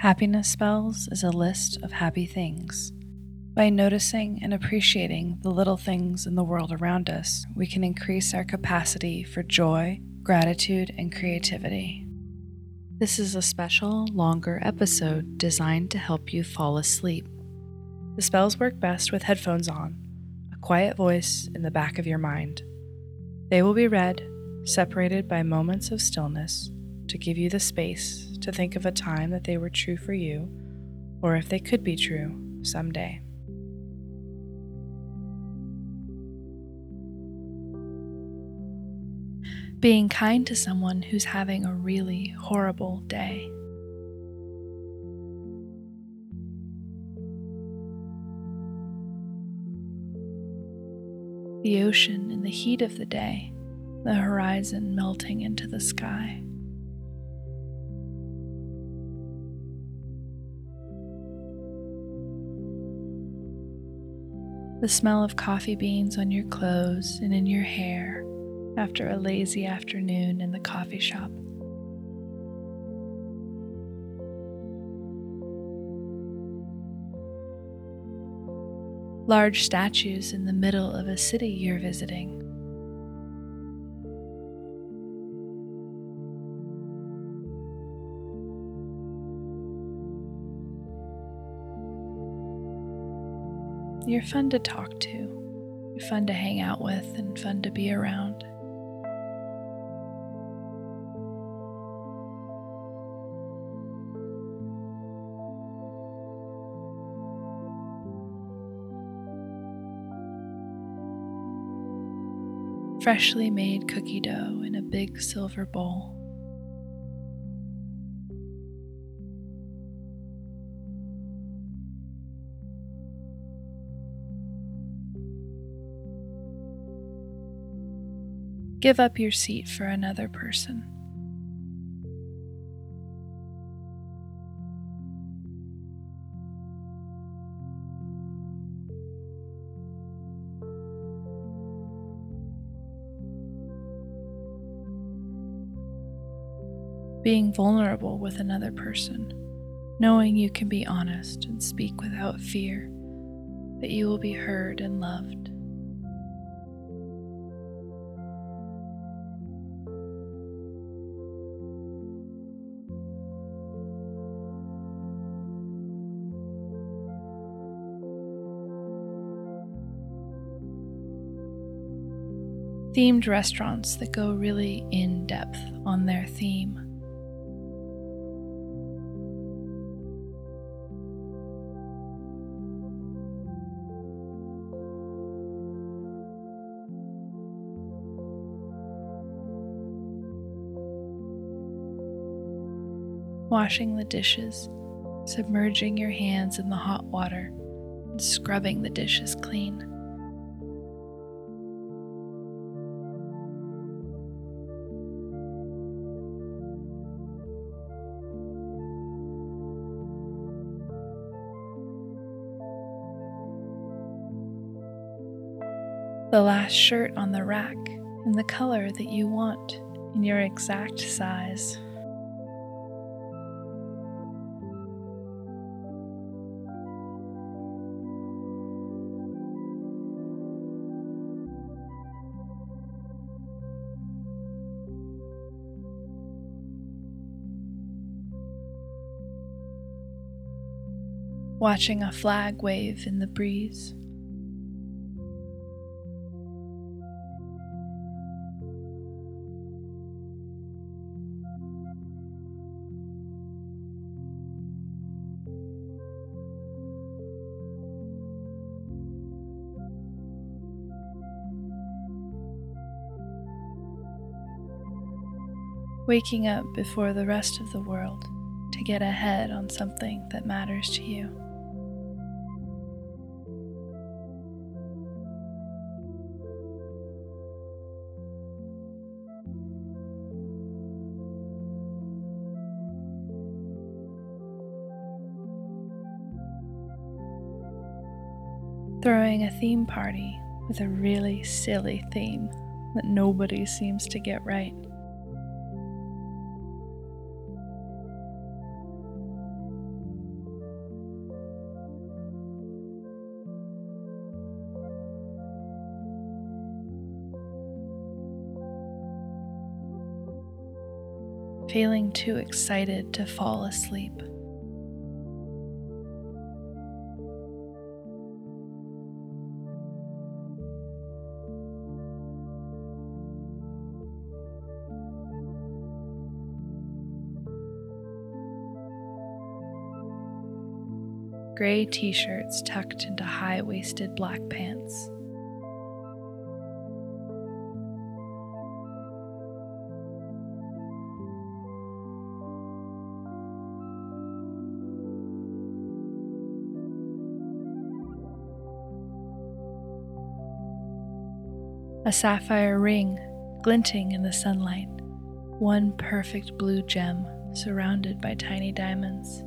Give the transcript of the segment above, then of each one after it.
Happiness Spells is a list of happy things. By noticing and appreciating the little things in the world around us, we can increase our capacity for joy, gratitude, and creativity. This is a special, longer episode designed to help you fall asleep. The spells work best with headphones on, a quiet voice in the back of your mind. They will be read, separated by moments of stillness, to give you the space to think of a time that they were true for you, or if they could be true someday. Being kind to someone who's having a really horrible day. The ocean in the heat of the day, the horizon melting into the sky. The smell of coffee beans on your clothes and in your hair after a lazy afternoon in the coffee shop. Large statues in the middle of a city you're visiting. You're fun to talk to, you're fun to hang out with, and fun to be around. Freshly made cookie dough in a big silver bowl. Give up your seat for another person. Being vulnerable with another person, knowing you can be honest and speak without fear, that you will be heard and loved. Themed restaurants that go really in depth on their theme. Washing the dishes, submerging your hands in the hot water, and scrubbing the dishes clean. The last shirt on the rack in the color that you want in your exact size. Watching a flag wave in the breeze. Waking up before the rest of the world to get ahead on something that matters to you. Throwing a theme party with a really silly theme that nobody seems to get right. Feeling too excited to fall asleep. Gray t shirts tucked into high waisted black pants. A sapphire ring glinting in the sunlight, one perfect blue gem surrounded by tiny diamonds.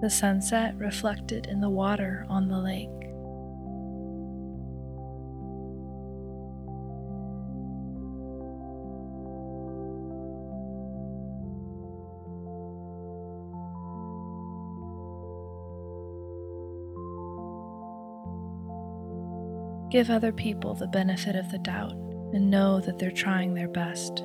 The sunset reflected in the water on the lake. Give other people the benefit of the doubt and know that they're trying their best.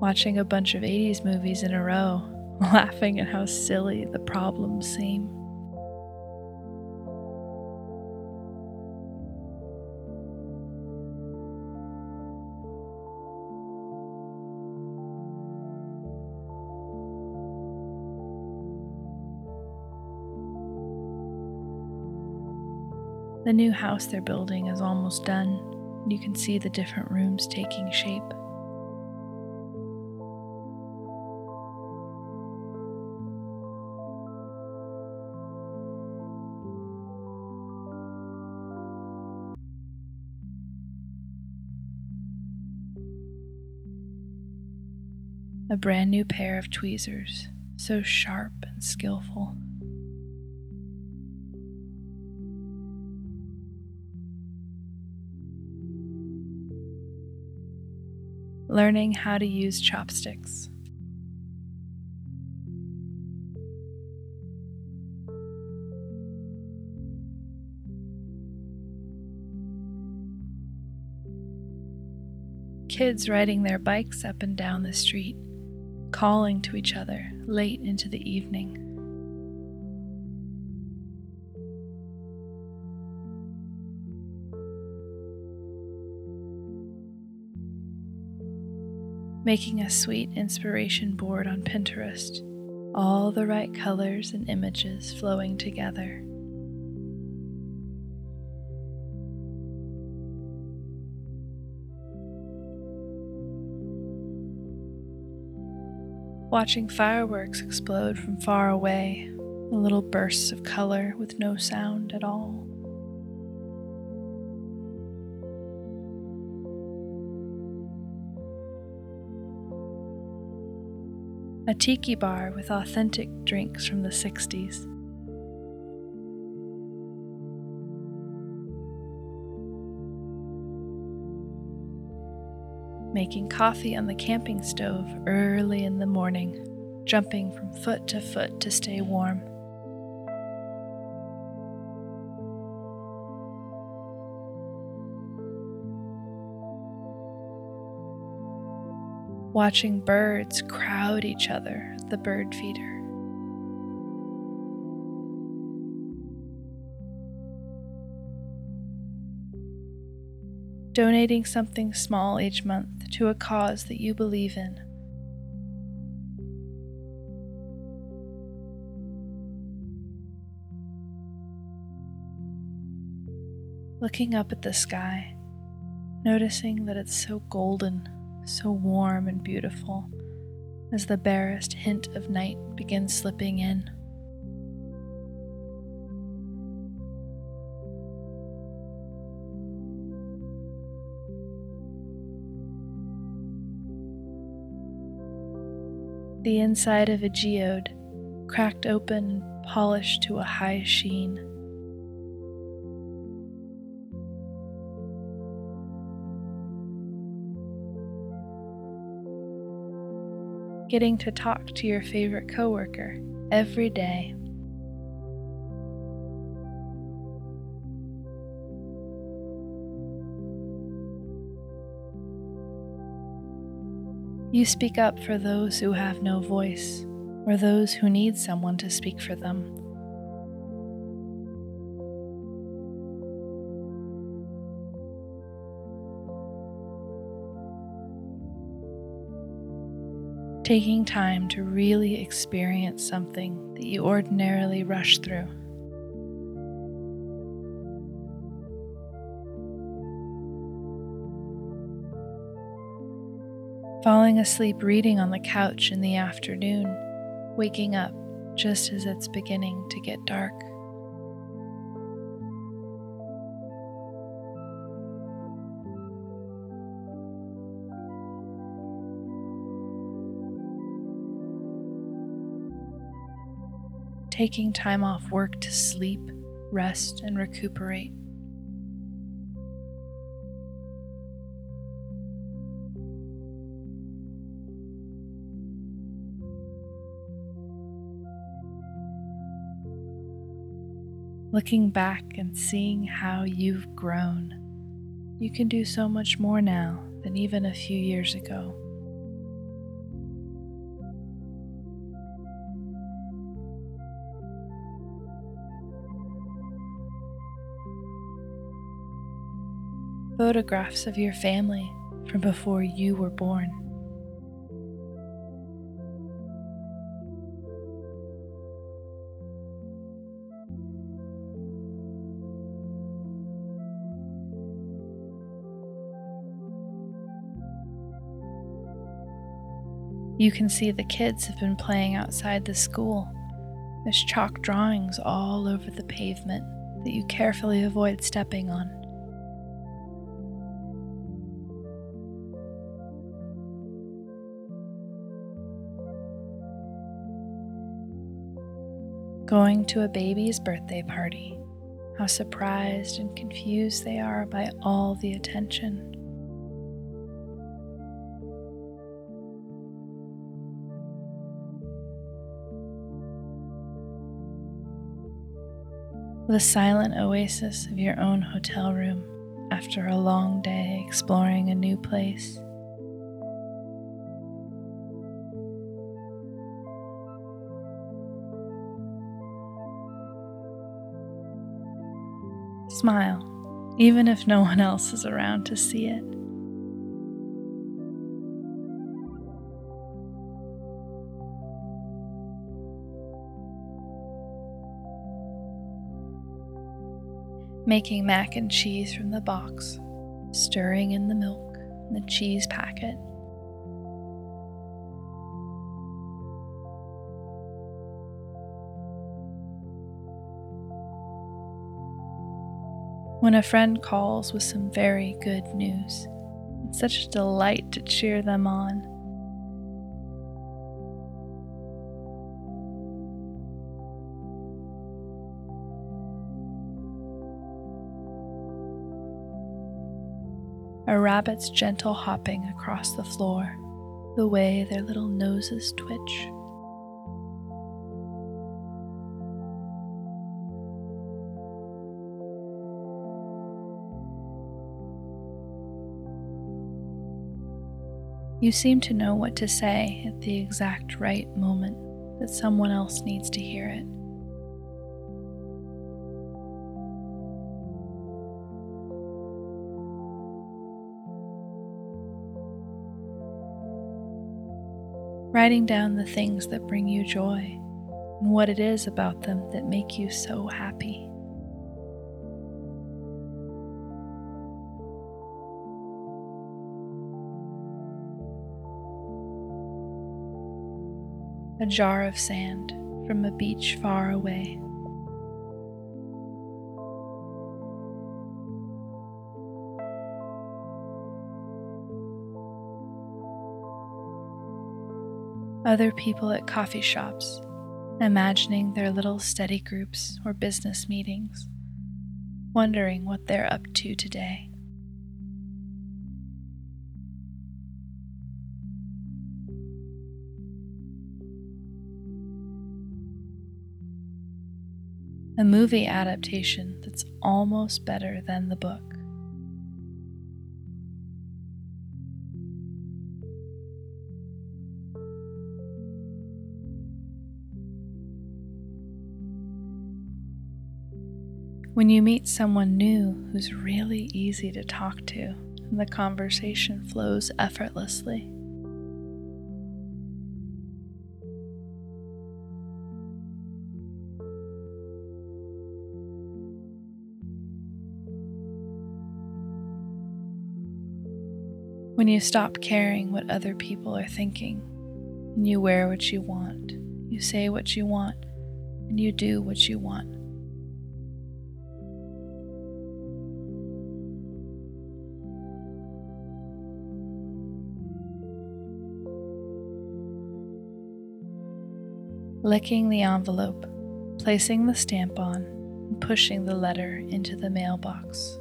Watching a bunch of 80s movies in a row, laughing at how silly the problems seem. The new house they're building is almost done, you can see the different rooms taking shape. A brand new pair of tweezers, so sharp and skillful. Learning how to use chopsticks. Kids riding their bikes up and down the street, calling to each other late into the evening. Making a sweet inspiration board on Pinterest, all the right colors and images flowing together. Watching fireworks explode from far away, little bursts of color with no sound at all. A tiki bar with authentic drinks from the 60s. Making coffee on the camping stove early in the morning, jumping from foot to foot to stay warm. Watching birds crowd each other at the bird feeder. Donating something small each month to a cause that you believe in. Looking up at the sky, noticing that it's so golden so warm and beautiful as the barest hint of night begins slipping in. The inside of a geode, cracked open and polished to a high sheen Getting to talk to your favorite coworker every day. You speak up for those who have no voice, or those who need someone to speak for them. Taking time to really experience something that you ordinarily rush through. falling asleep reading on the couch in the afternoon, waking up just as it's beginning to get dark. Taking time off work to sleep, rest, and recuperate. looking back and seeing how you've grown. You can do so much more now than even a few years ago. Photographs of your family from before you were born. You can see the kids have been playing outside the school. There's chalk drawings all over the pavement that you carefully avoid stepping on. To a baby's birthday party, how surprised and confused they are by all the attention. the silent oasis of your own hotel room after a long day exploring a new place. Smile, even if no one else is around to see it. making mac and cheese from the box, stirring in the milk and the cheese packet. When a friend calls with some very good news, it's such a delight to cheer them on. a rabbit's gentle hopping across the floor, the way their little noses twitch. You seem to know what to say at the exact right moment that someone else needs to hear it. writing down the things that bring you joy and what it is about them that make you so happy. A jar of sand from a beach far away. other people at coffee shops, imagining their little study groups or business meetings, wondering what they're up to today. A movie adaptation that's almost better than the book. When you meet someone new who's really easy to talk to and the conversation flows effortlessly. When you stop caring what other people are thinking, and you wear what you want, you say what you want, and you do what you want. licking the envelope, placing the stamp on, and pushing the letter into the mailbox.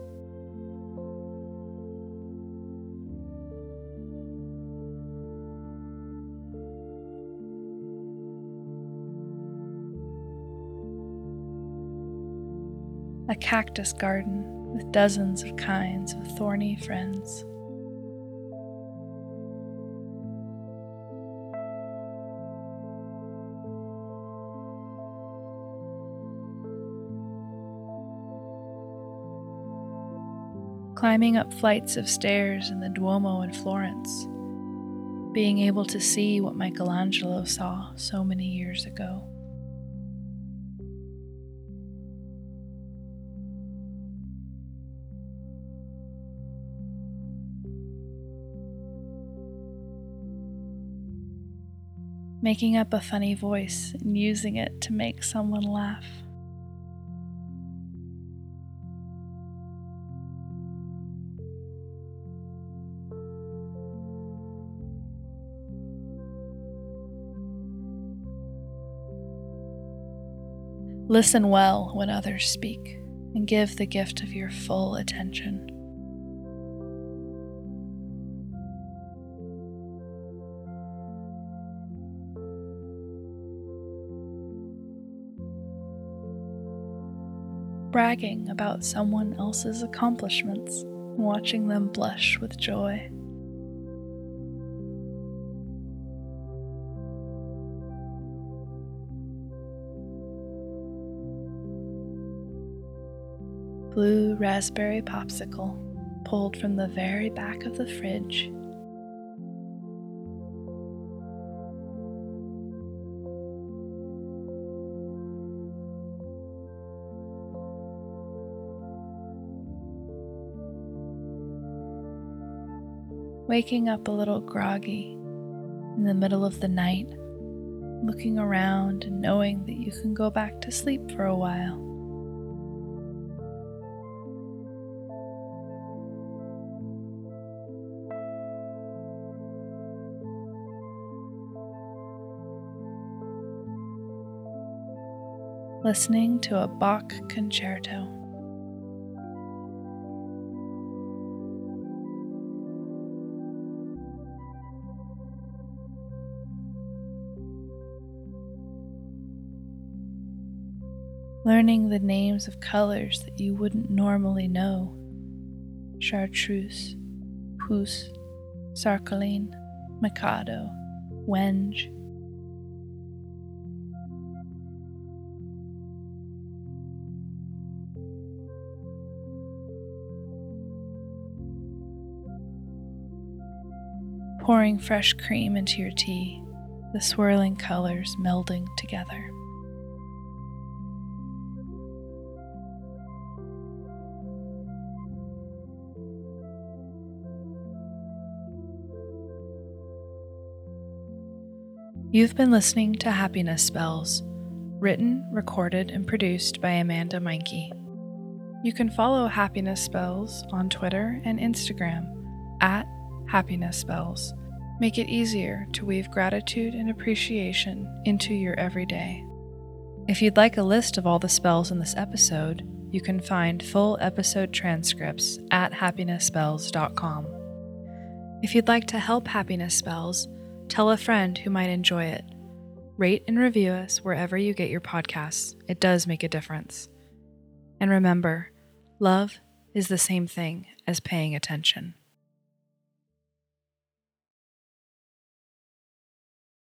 A cactus garden with dozens of kinds of thorny friends. climbing up flights of stairs in the Duomo in Florence, being able to see what Michelangelo saw so many years ago. Making up a funny voice and using it to make someone laugh. Listen well when others speak and give the gift of your full attention. Bragging about someone else's accomplishments watching them blush with joy. blue raspberry popsicle pulled from the very back of the fridge. Waking up a little groggy in the middle of the night, looking around and knowing that you can go back to sleep for a while. listening to a Bach concerto. Learning the names of colors that you wouldn't normally know chartreuse, puce, sarcoline, mikado, wenge. pouring fresh cream into your tea, the swirling colors melding together. You've been listening to Happiness Spells, written, recorded, and produced by Amanda Meyncke. You can follow Happiness Spells on Twitter and Instagram at happiness spells, Make it easier to weave gratitude and appreciation into your everyday. If you'd like a list of all the spells in this episode, you can find full episode transcripts at happinessspells.com. If you'd like to help Happiness Spells, tell a friend who might enjoy it. Rate and review us wherever you get your podcasts. It does make a difference. And remember, love is the same thing as paying attention.